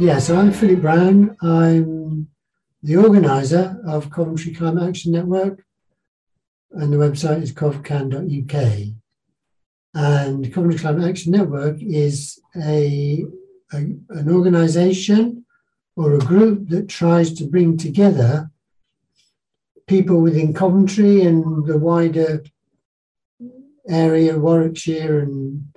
Yeah, so I'm Philip Brown. I'm the organizer of Coventry Climate Action Network, and the website is covcan.uk. And Coventry Climate Action Network is a, a, an organization or a group that tries to bring together people within Coventry and the wider area, of Warwickshire and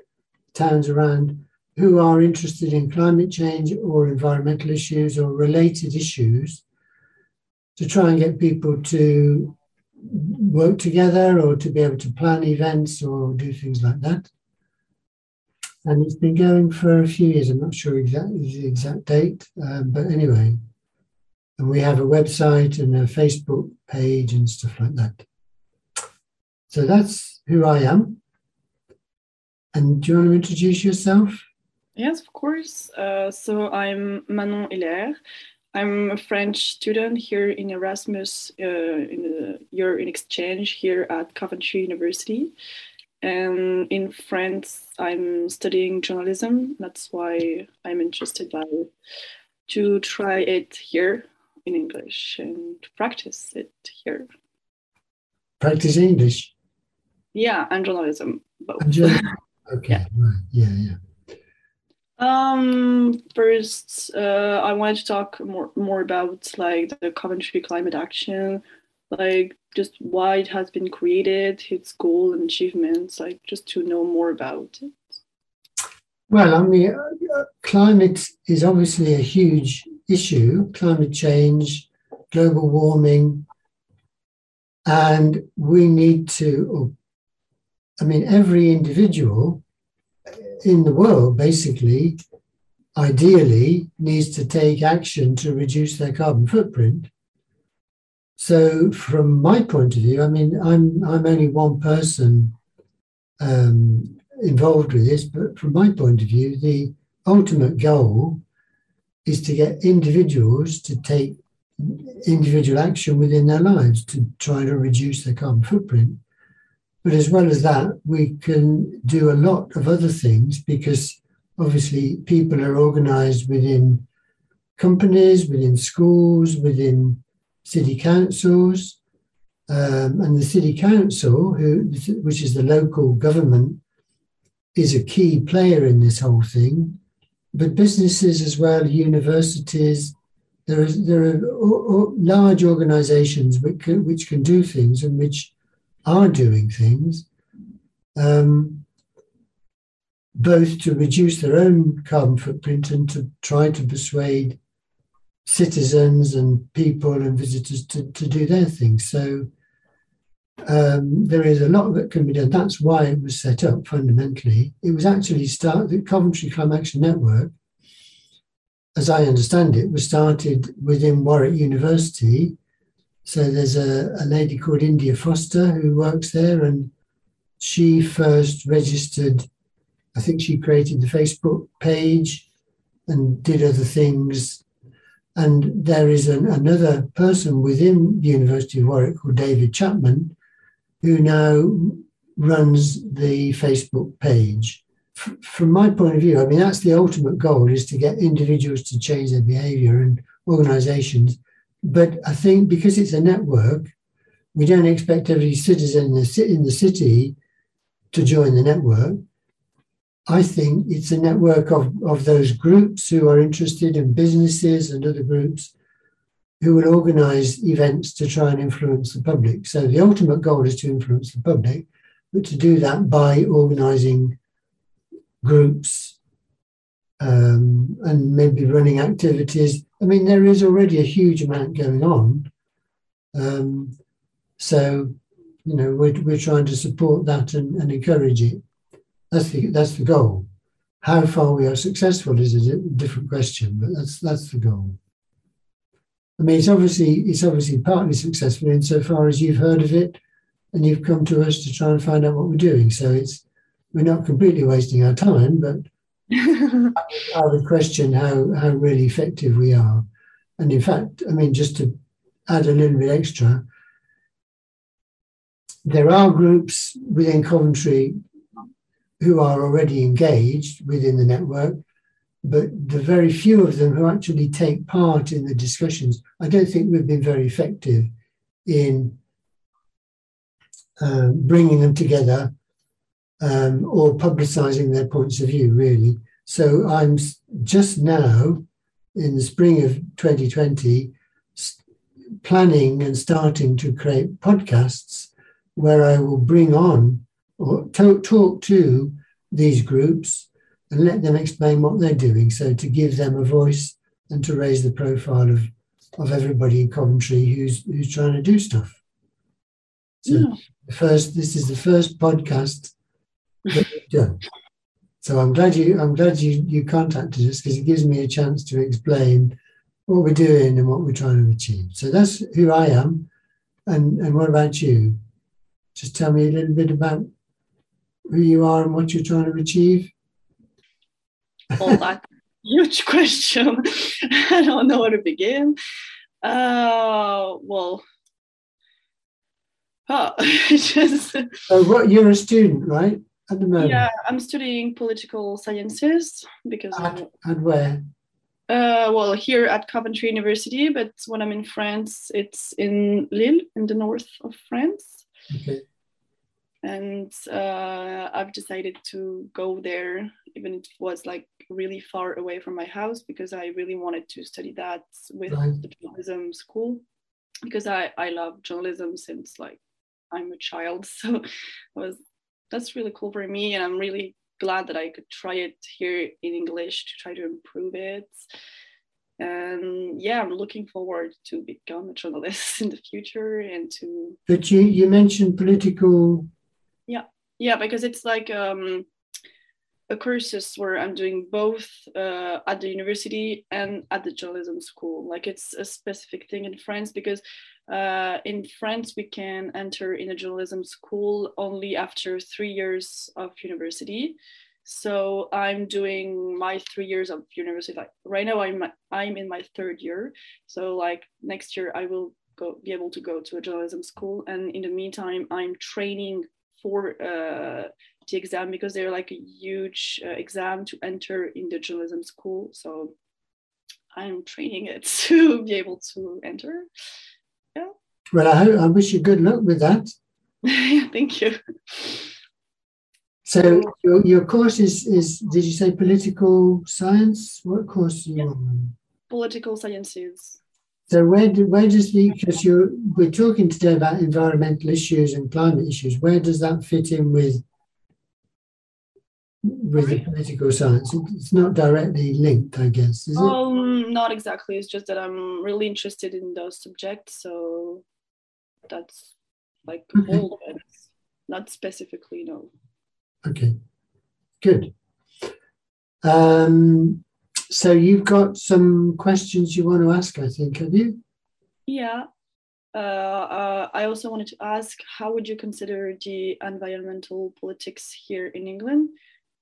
towns around, who are interested in climate change or environmental issues or related issues to try and get people to work together or to be able to plan events or do things like that. And it's been going for a few years. I'm not sure exactly the exact date, um, but anyway. And we have a website and a Facebook page and stuff like that. So that's who I am. And do you want to introduce yourself? Yes, of course. Uh, so I'm Manon Hilaire. I'm a French student here in Erasmus uh, in the year in exchange here at Coventry University. And in France, I'm studying journalism. That's why I'm interested by to try it here in English and practice it here. Practice English? Yeah, and journalism. Both. And journalism. Okay, yeah. right. Yeah, yeah. Um, first, uh, I wanted to talk more more about like the Coventry Climate Action, like just why it has been created, its goal and achievements, like just to know more about it. Well, I mean, climate is obviously a huge issue. Climate change, global warming, and we need to. I mean, every individual in the world basically, ideally, needs to take action to reduce their carbon footprint. So, from my point of view, I mean, I'm I'm only one person um, involved with this, but from my point of view, the ultimate goal is to get individuals to take individual action within their lives to try to reduce their carbon footprint. But as well as that, we can do a lot of other things because obviously people are organized within companies, within schools, within city councils. Um, and the city council, who, which is the local government, is a key player in this whole thing. But businesses as well, universities, there, is, there are large organizations which can, which can do things and which are doing things, um, both to reduce their own carbon footprint and to try to persuade citizens and people and visitors to, to do their thing. So um, there is a lot that can be done. That's why it was set up fundamentally. It was actually start the Coventry Climate Action Network, as I understand it, was started within Warwick University so there's a, a lady called India Foster who works there, and she first registered. I think she created the Facebook page and did other things. And there is an, another person within the University of Warwick called David Chapman, who now runs the Facebook page. F- from my point of view, I mean, that's the ultimate goal is to get individuals to change their behavior and organizations but I think because it's a network, we don't expect every citizen in the, city to join the network. I think it's a network of, of those groups who are interested in businesses and other groups who will organize events to try and influence the public. So the ultimate goal is to influence the public, but to do that by organizing groups um, and maybe running activities I mean, there is already a huge amount going on. Um, so, you know, we're, we're trying to support that and, and encourage it. That's the, that's the goal. How far we are successful is a different question, but that's that's the goal. I mean, it's obviously it's obviously partly successful insofar as you've heard of it and you've come to us to try and find out what we're doing. So it's we're not completely wasting our time, but I would question how, how really effective we are. And in fact, I mean, just to add a little bit extra, there are groups within Coventry who are already engaged within the network, but the very few of them who actually take part in the discussions, I don't think we've been very effective in uh, bringing them together um, or publicizing their points of view, really. So I'm just now, in the spring of 2020, planning and starting to create podcasts where I will bring on or talk, talk to these groups and let them explain what they're doing. So to give them a voice and to raise the profile of, of everybody in Coventry who's who's trying to do stuff. So yeah. first this is the first podcast that done. So I'm glad you I'm glad you you contacted us because it gives me a chance to explain what we're doing and what we're trying to achieve. So that's who I am. And and what about you? Just tell me a little bit about who you are and what you're trying to achieve. Well, that's a huge question. I don't know where to begin. Uh, well, oh, just. So, what you're a student, right? At the moment. Yeah, I'm studying political sciences because. At, at where? Uh, well, here at Coventry University, but when I'm in France, it's in Lille, in the north of France. Okay. And uh, I've decided to go there, even if it was like really far away from my house, because I really wanted to study that with right. the journalism school, because I, I love journalism since like I'm a child. So I was that's really cool for me, and I'm really glad that I could try it here in English to try to improve it. And yeah, I'm looking forward to become a journalist in the future and to. But you you mentioned political. Yeah, yeah, because it's like um, courses where I'm doing both uh, at the university and at the journalism school. Like it's a specific thing in France because uh, in France we can enter in a journalism school only after three years of university. So I'm doing my three years of university. Like right now, I'm I'm in my third year. So like next year, I will go be able to go to a journalism school. And in the meantime, I'm training for uh, the exam because they're like a huge uh, exam to enter in the journalism school. So I'm training it to be able to enter. Yeah. Well, I, hope, I wish you good luck with that. Thank you. So your, your course is, is, did you say political science? What course are you yeah. on? Political sciences. So where do, where does the, because you're, we're talking today about environmental issues and climate issues, where does that fit in with with the political science? It's not directly linked, I guess, is it? Um, not exactly. It's just that I'm really interested in those subjects, so that's like okay. all of it. Not specifically, no. Okay, good. Um, so you've got some questions you want to ask, I think, have you? Yeah. Uh, uh, I also wanted to ask how would you consider the environmental politics here in England?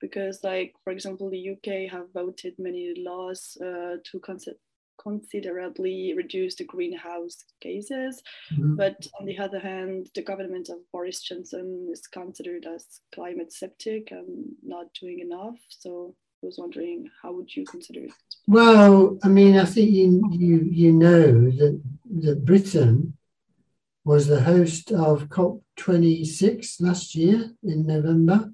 Because, like, for example, the UK have voted many laws uh, to consider considerably reduce the greenhouse gases. Mm-hmm. But on the other hand, the government of Boris Johnson is considered as climate septic and not doing enough. So I was wondering, how would you consider it? Well, I mean, I think you you you know that that Britain was the host of COP26 last year in November.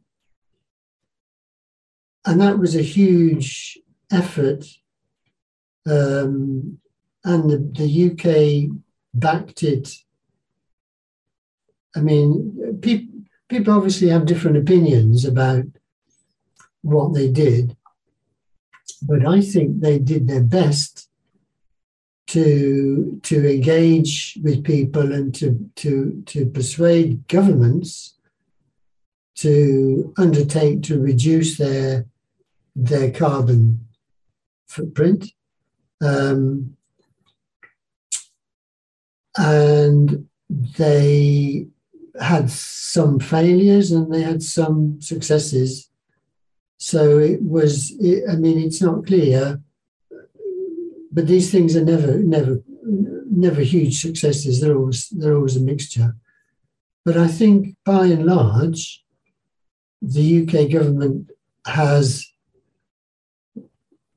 And that was a huge effort um, and the, the UK backed it. I mean, pe- people obviously have different opinions about what they did, but I think they did their best to to engage with people and to to to persuade governments to undertake to reduce their their carbon footprint um, and they had some failures and they had some successes. So it was, it, I mean, it's not clear, but these things are never, never, never huge successes. They're always, they're always a mixture. But I think by and large, the UK government has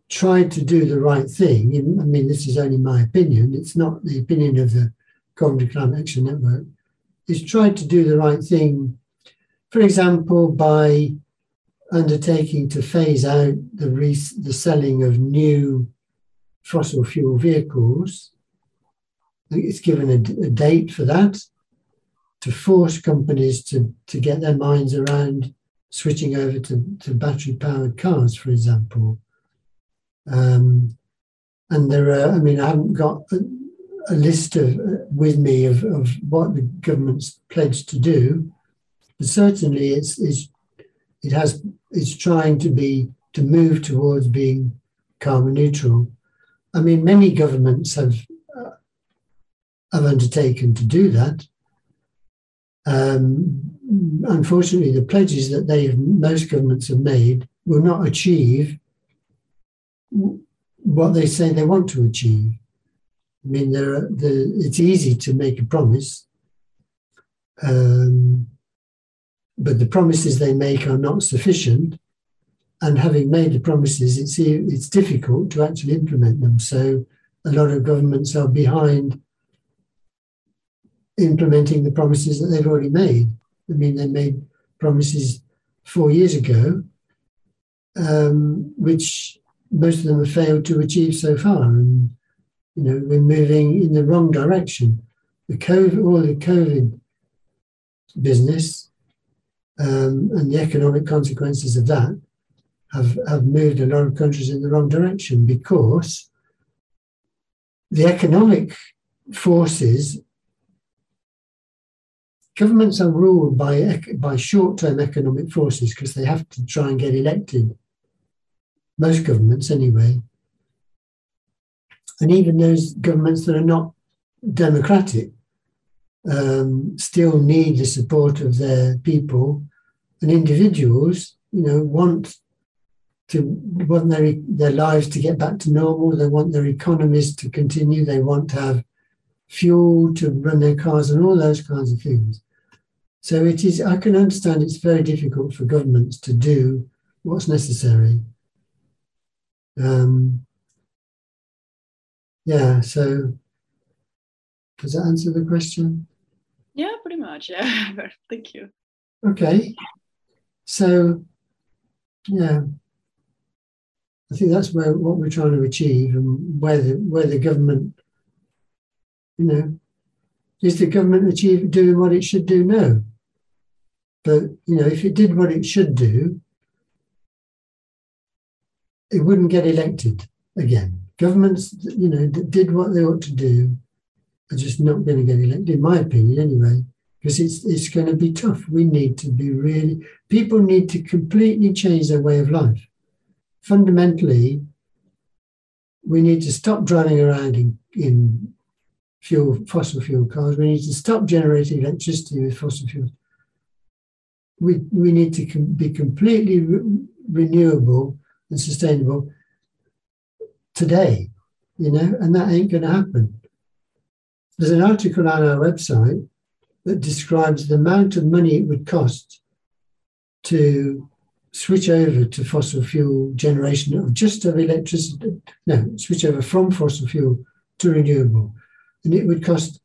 tried to do the right thing. I mean, this is only my opinion. It's not the opinion of the Coventry Climate Action Network. It's tried to do the right thing, for example, by undertaking to phase out the, re- the selling of new fossil fuel vehicles. It's given a, a date for that to force companies to, to get their minds around switching over to, to battery powered cars, for example. Um, and there are, I mean, I haven't got a, a list of with me of, of what the government's pledged to do, but certainly it's, it's it has it's trying to be to move towards being carbon neutral. I mean, many governments have uh, have undertaken to do that. Um, unfortunately, the pledges that they most governments have made will not achieve what they say they want to achieve. I mean, there are, the, it's easy to make a promise, um, but the promises they make are not sufficient. And having made the promises, it's it's difficult to actually implement them. So a lot of governments are behind implementing the promises that they've already made. I mean, they made promises four years ago, um, which most of them have failed to achieve so far. And, you know, we're moving in the wrong direction. The COVID, all the COVID business um, and the economic consequences of that have, have moved a lot of countries in the wrong direction because the economic forces governments are ruled by by short-term economic forces because they have to try and get elected most governments anyway. And even those governments that are not democratic um, still need the support of their people, and individuals, you know, want to want their their lives to get back to normal. They want their economies to continue. They want to have fuel to run their cars and all those kinds of things. So it is. I can understand it's very difficult for governments to do what's necessary um, yeah, so does that answer the question? Yeah, pretty much. Yeah, thank you. Okay, so yeah, I think that's where what we're trying to achieve, and where the where the government, you know, is the government achieve doing what it should do? No, but you know, if it did what it should do, it wouldn't get elected again. Governments, you know, that did what they ought to do are just not going to get elected, in my opinion, anyway, because it's it's going to be tough. We need to be really people need to completely change their way of life. Fundamentally, we need to stop driving around in, in fuel fossil fuel cars. We need to stop generating electricity with fossil fuels. We we need to com- be completely re- renewable and sustainable today, you know, and that ain't going to happen. There's an article on our website that describes the amount of money it would cost to switch over to fossil fuel generation of just of electricity, no, switch over from fossil fuel to renewable. And it would cost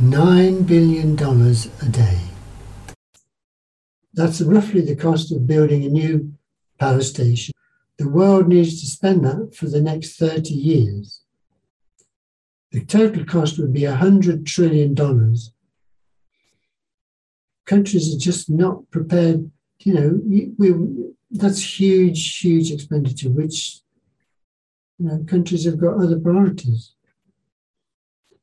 $9 billion a day. That's roughly the cost of building a new power station the world needs to spend that for the next 30 years. The total cost would be $100 trillion. Countries are just not prepared, you know, we, that's huge, huge expenditure, which you know, countries have got other priorities.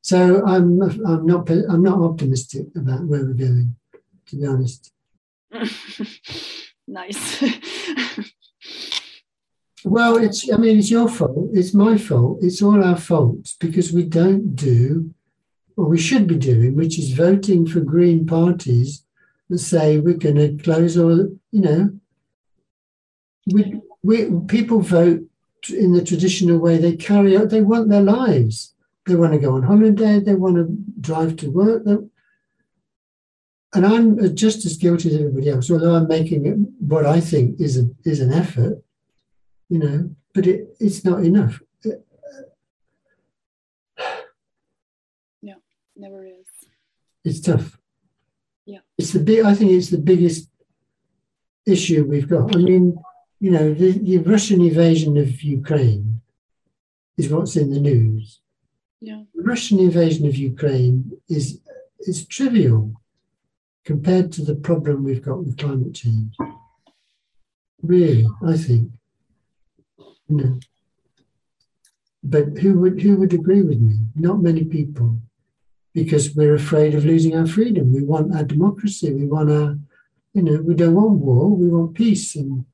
So I'm, I'm, not, I'm not optimistic about where we're going, to be honest. nice. Well, it's, I mean, it's your fault. It's my fault. It's all our fault because we don't do what we should be doing, which is voting for green parties that say we're going to close all, you know, we, we, people vote in the traditional way. They carry out, they want their lives. They want to go on holiday. They want to drive to work. They, and I'm just as guilty as everybody else, although I'm making it what I think is a, is an effort you know, but it, it's not enough. No, never is. It's tough. Yeah. It's the big. I think it's the biggest issue we've got. I mean, you know, the, the Russian invasion of Ukraine is what's in the news. Yeah. The Russian invasion of Ukraine is is trivial compared to the problem we've got with climate change. Really, I think. You know. But who would who would agree with me? Not many people, because we're afraid of losing our freedom. We want our democracy. We want our, you know, we don't want war. We want peace. And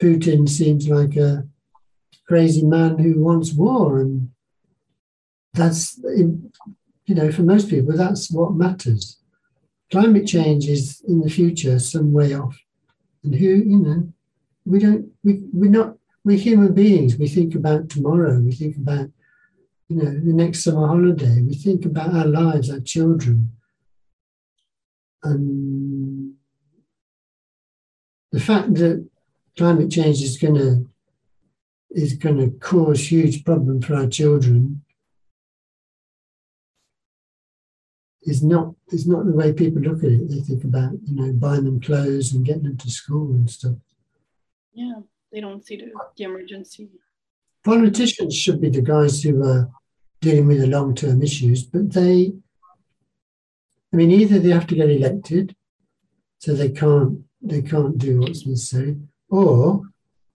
Putin seems like a crazy man who wants war, and that's you know for most people that's what matters. Climate change is in the future some way off, and who you know we don't we we're not we're human beings. We think about tomorrow. We think about, you know, the next summer holiday. We think about our lives, our children. And the fact that climate change is going to is going to cause huge problem for our children is not is not the way people look at it. They think about you know buying them clothes and getting them to school and stuff. Yeah they don't see the, the emergency. Politicians should be the guys who are dealing with the long term issues, but they, I mean, either they have to get elected, so they can't they can't do what's necessary, or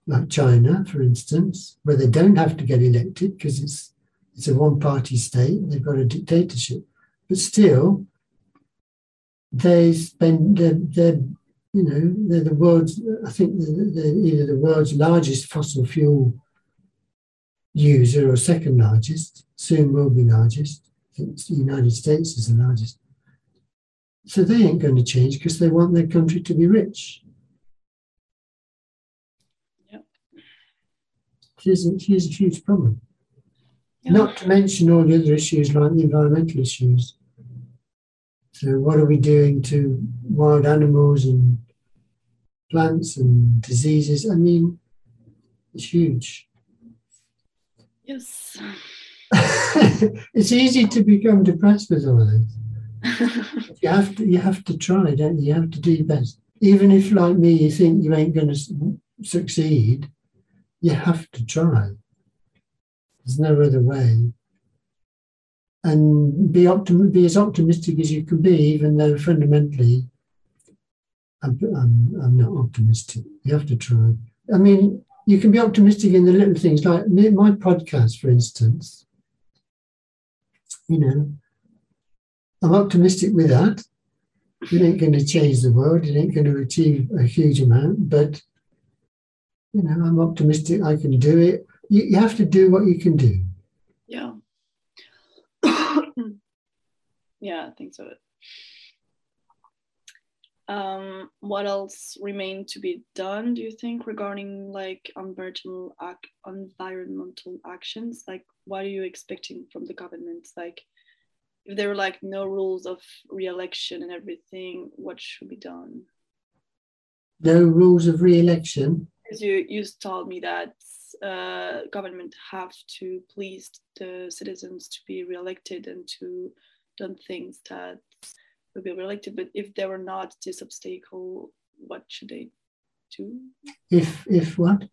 like China, for instance, where they don't have to get elected because it's it's a one party state, they've got a dictatorship, but still they spend they're, they're you know, they're the world's, I think they're either the world's largest fossil fuel user or second largest, soon will be largest. I think the United States is the largest. So they ain't going to change because they want their country to be rich. Yep. Here's a, here's a huge problem. Yep. Not to mention all the other issues like the environmental issues. So, what are we doing to wild animals and plants and diseases. I mean, it's huge. Yes. it's easy to become depressed with all of this. you have to you have to try, don't you? You have to do your best. Even if, like me, you think you ain't going to succeed, you have to try. There's no other way. And be optim- be as optimistic as you can be, even though fundamentally I'm, I'm, I'm not optimistic. You have to try. I mean, you can be optimistic in the little things, like my podcast, for instance. You know, I'm optimistic with that. It ain't going to change the world. It ain't going to achieve a huge amount, but you know, I'm optimistic. I can do it. You, you have to do what you can do. Yeah. yeah, I think so um, what else remained to be done do you think regarding like environmental ac- environmental actions? Like what are you expecting from the government? Like if there were like no rules of re-election and everything what should be done? No rules of re-election? Because you you told me that uh, government have to please the citizens to be re-elected and to done things that will be elected. But if they were not this obstacle, what should they do? If if what?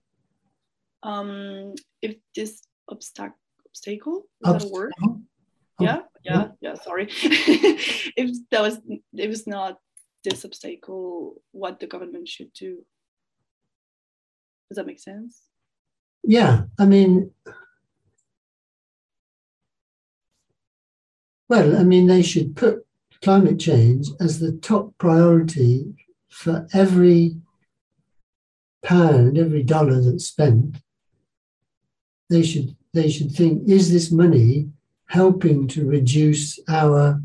Um, if this obstacle obstacle is obstacle? that a word? Oh. Yeah, yeah, yeah. Sorry. if that was it was not this obstacle, what the government should do. Does that make sense? Yeah, I mean, well, I mean, they should put climate change as the top priority for every pound, every dollar that's spent, they should they should think: Is this money helping to reduce our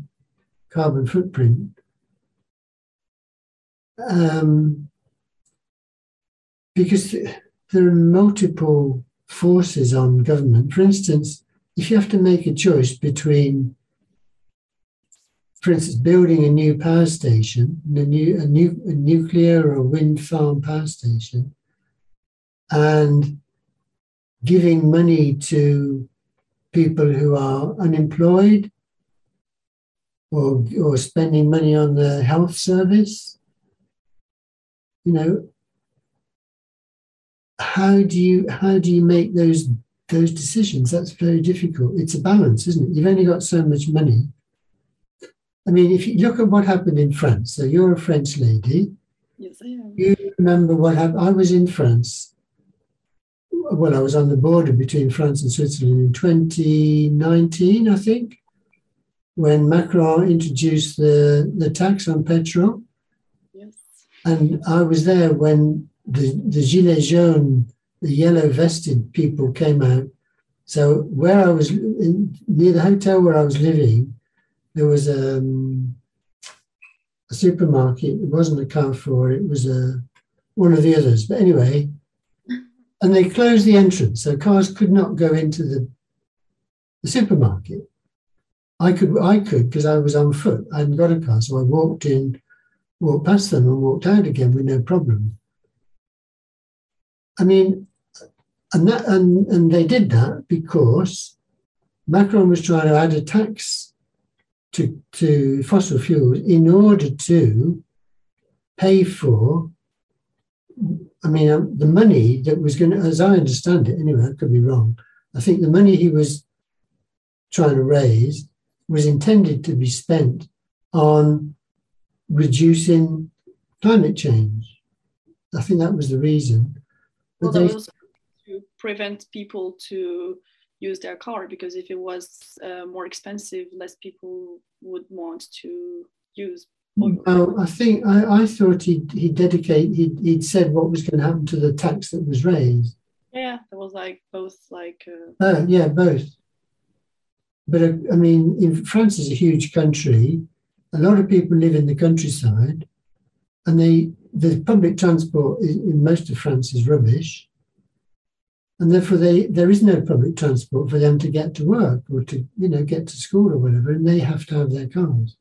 carbon footprint? Um, because there are multiple forces on government. For instance, if you have to make a choice between for instance, building a new power station, a, new, a, a nuclear or a wind farm power station, and giving money to people who are unemployed or, or spending money on the health service. You know, how do you how do you make those those decisions? That's very difficult. It's a balance, isn't it? You've only got so much money. I mean, if you look at what happened in France, so you're a French lady. Yes, I am. You remember what happened? I was in France. Well, I was on the border between France and Switzerland in 2019, I think, when Macron introduced the, the tax on petrol. Yes. And I was there when the, the Gilets jaunes, the yellow vested people came out. So, where I was in, near the hotel where I was living, there was um, a supermarket. It wasn't a Carrefour, it was a, one of the others. But anyway, and they closed the entrance, so cars could not go into the, the supermarket. I could, I could, because I was on foot. I hadn't got a car, so I walked in, walked past them, and walked out again with no problem. I mean, and that, and and they did that because Macron was trying to add a tax to to fossil fuels in order to pay for. I mean, um, the money that was going to, as I understand it, anyway, I could be wrong. I think the money he was trying to raise was intended to be spent on reducing climate change. I think that was the reason. But well, they, was to prevent people to use their car because if it was uh, more expensive, less people would want to use. Well, I think I, I thought he'd, he'd dedicate he'd, he'd said what was going to happen to the tax that was raised. Yeah, it was like both like. Uh, uh, yeah, both. But uh, I mean, France is a huge country. A lot of people live in the countryside, and they the public transport in most of France is rubbish, and therefore they there is no public transport for them to get to work or to you know get to school or whatever, and they have to have their cars.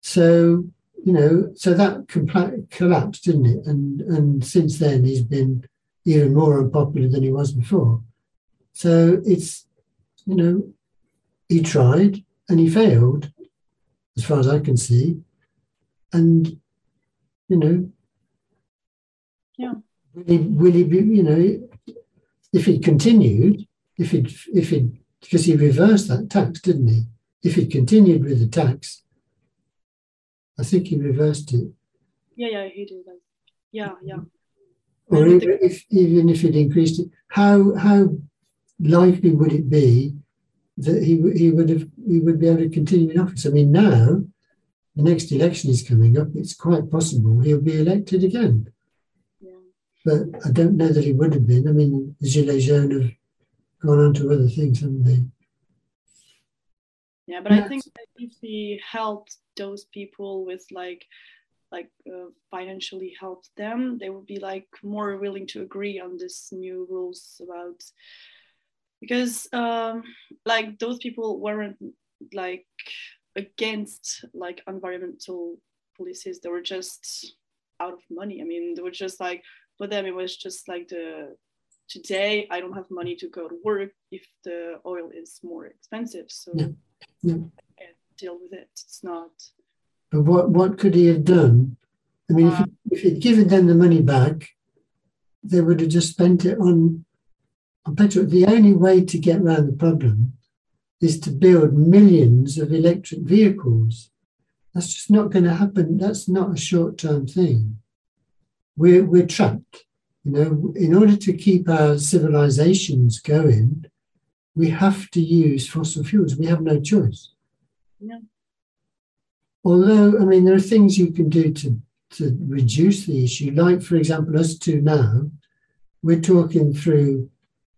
So you know, so that compl- collapsed, didn't it? And and since then he's been even more unpopular than he was before. So it's you know, he tried and he failed, as far as I can see. And, you know, yeah. Will he, will he be, you know, if he continued, if it, if it, because he reversed that tax, didn't he? If he continued with the tax, I think he reversed it. Yeah, yeah, he did. Yeah, yeah. Or even if, even if it increased it, how how likely would it be that he he would have he would be able to continue in office? I mean, now the next election is coming up. It's quite possible he'll be elected again. But I don't know that he would have been. I mean, the Gilets jaunes have gone on to other things, haven't they? Yeah, but I think if he helped those people with like like uh, financially helped them, they would be like more willing to agree on this new rules about because um, like those people weren't like against like environmental policies they were just out of money i mean they were just like for them it was just like the today i don't have money to go to work if the oil is more expensive so yeah. Yeah. deal with it it's not but what what could he have done i mean uh, if, he, if he'd given them the money back they would have just spent it on petrol, the only way to get around the problem is to build millions of electric vehicles. That's just not going to happen. That's not a short term thing. We're, we're trapped. You know, in order to keep our civilizations going, we have to use fossil fuels. We have no choice. Yeah. Although, I mean, there are things you can do to, to reduce the issue. Like, for example, us two now, we're talking through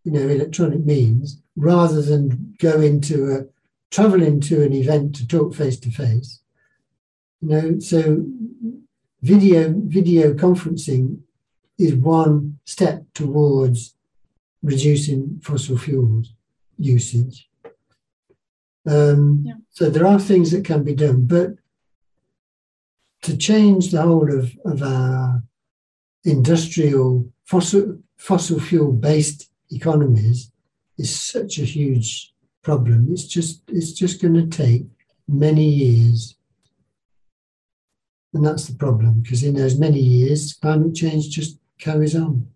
you know, electronic means rather than go into a travel into an event to talk face to face. You know, so video video conferencing is one step towards reducing fossil fuels usage. Um, yeah. So there are things that can be done, but to change the whole of, of our industrial fossil fossil fuel based economies is such a huge problem. It's just it's just going to take many years, and that's the problem because in those many years, climate change just carries on.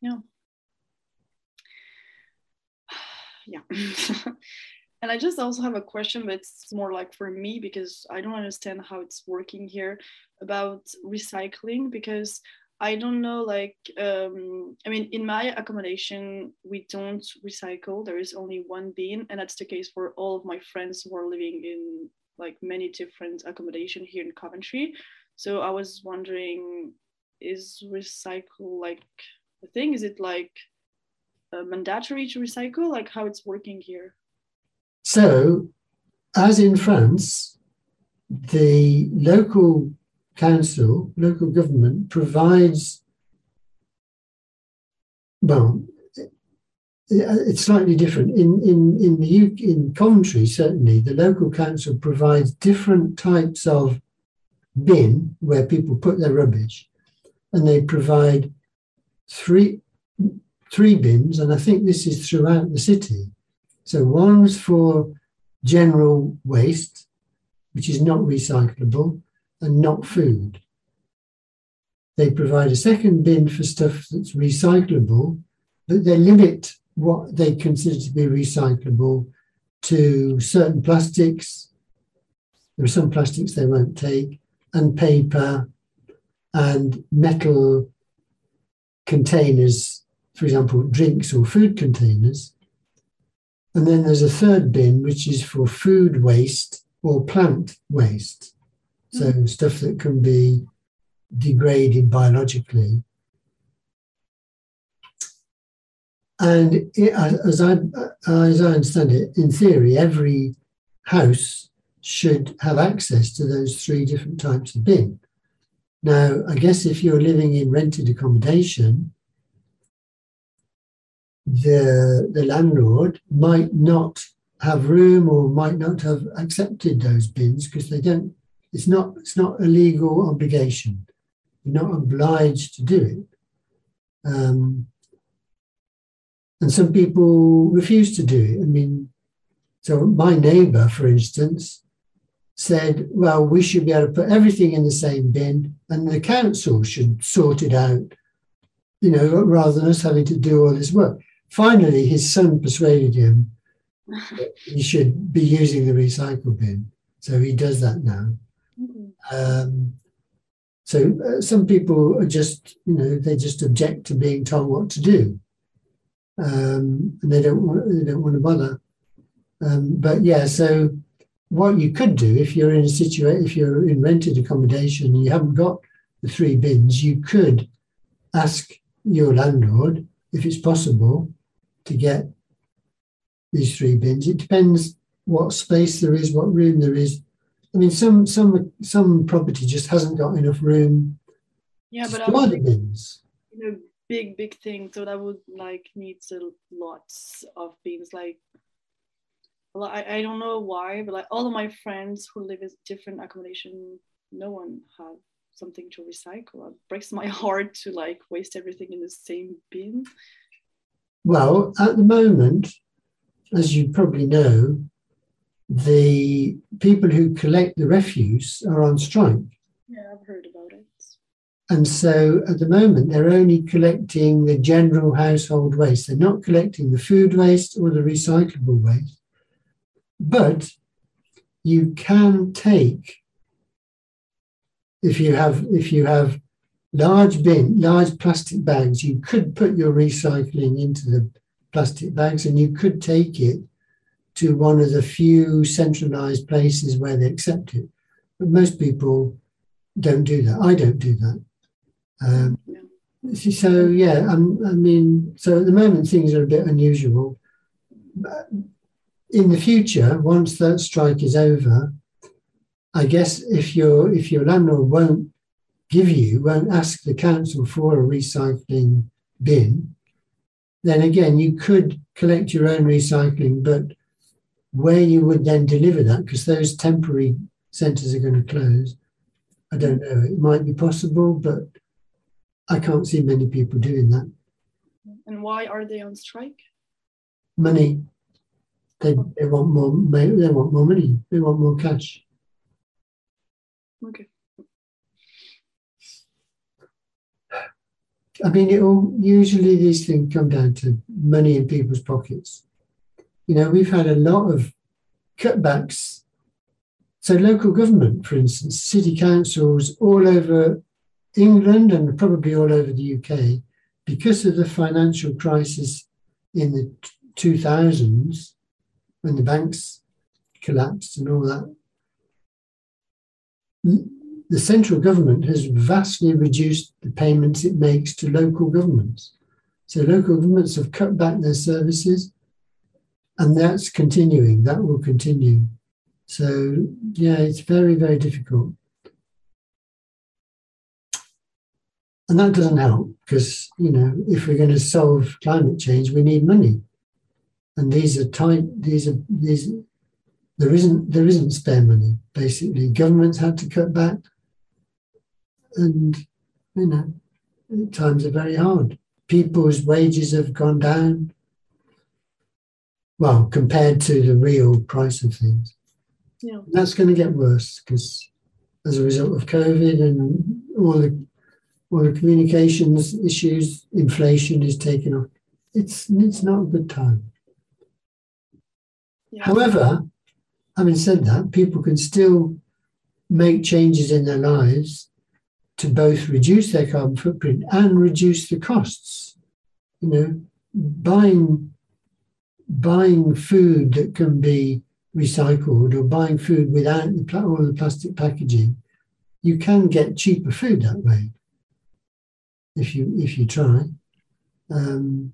Yeah. Yeah. and I just also have a question, but it's more like for me because I don't understand how it's working here about recycling because I don't know, like, um, I mean, in my accommodation, we don't recycle. There is only one bin, and that's the case for all of my friends who are living in like many different accommodation here in Coventry. So I was wondering, is recycle like a thing? Is it like uh, mandatory to recycle? Like how it's working here? So, as in France, the local council, local government provides, well, Uh, it's slightly different. In, in, in the UK, in Coventry, certainly, the local council provides different types of bin where people put their rubbish, and they provide three three bins, and I think this is throughout the city. So one's for general waste, which is not recyclable and not food. They provide a second bin for stuff that's recyclable, but they limit what they consider to be recyclable to certain plastics. There are some plastics they won't take, and paper and metal containers, for example, drinks or food containers. And then there's a third bin, which is for food waste or plant waste. So mm. stuff that can be degraded biologically. And it, as I as I understand it, in theory, every house should have access to those three different types of bin. Now, I guess if you're living in rented accommodation, the the landlord might not have room or might not have accepted those bins because they don't it's not, it's not a legal obligation. You're not obliged to do it. Um, and some people refuse to do it. I mean, so my neighbor, for instance, said, well, we should be able to put everything in the same bin and the council should sort it out, you know, rather than us having to do all this work. Finally, his son persuaded him that he should be using the recycle bin. So he does that now. Um, so uh, some people are just, you know, they just object to being told what to do, um, and they don't want they don't want to bother. Um, but yeah, so what you could do if you're in a situation, if you're in rented accommodation and you haven't got the three bins, you could ask your landlord if it's possible to get these three bins. It depends what space there is, what room there is, I mean, some some some property just hasn't got enough room. Yeah, but I the bins. You know, big big thing. So that would like need lots of bins. Like, I I don't know why, but like all of my friends who live in different accommodation, no one have something to recycle. It breaks my heart to like waste everything in the same bin. Well, at the moment, as you probably know, the people who collect the refuse are on strike. Yeah, I've heard about. And so at the moment, they're only collecting the general household waste. They're not collecting the food waste or the recyclable waste. But you can take, if you have, if you have large bin, large plastic bags, you could put your recycling into the plastic bags and you could take it to one of the few centralized places where they accept it. But most people don't do that. I don't do that. Um, so yeah, um, I mean, so at the moment things are a bit unusual. In the future, once that strike is over, I guess if your if your landlord won't give you, won't ask the council for a recycling bin, then again you could collect your own recycling, but where you would then deliver that, because those temporary centres are going to close. I don't know. It might be possible, but I can't see many people doing that. And why are they on strike? Money. They, they want more. They want more money. They want more cash. Okay. I mean, it all, usually these things come down to money in people's pockets. You know, we've had a lot of cutbacks. So, local government, for instance, city councils all over England and probably all over the UK, because of the financial crisis in the 2000s, when the banks collapsed and all that, the central government has vastly reduced the payments it makes to local governments. So local governments have cut back their services, and that's continuing. That will continue. So yeah, it's very, very difficult. And that doesn't help because, you know, if we're going to solve climate change, we need money. And these are tight, these are, these, there isn't, there isn't spare money, basically. Governments had to cut back. And, you know, times are very hard. People's wages have gone down. Well, compared to the real price of things. Yeah. That's going to get worse because as a result of COVID and all the all the communications issues, inflation is taking off. It's it's not a good time. Yeah. However, having said that, people can still make changes in their lives to both reduce their carbon footprint and reduce the costs. You know, buying buying food that can be recycled or buying food without the, all the plastic packaging, you can get cheaper food that way if you if you try. Um,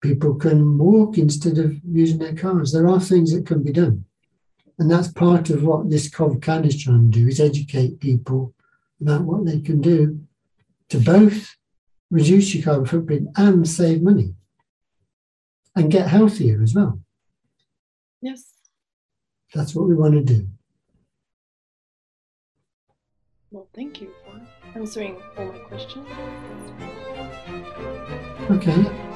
people can walk instead of using their cars. There are things that can be done, and that's part of what this CovCan is trying to do: is educate people about what they can do to both reduce your carbon footprint and save money, and get healthier as well. Yes. That's what we want to do. Well, thank you answering all my questions. Okay.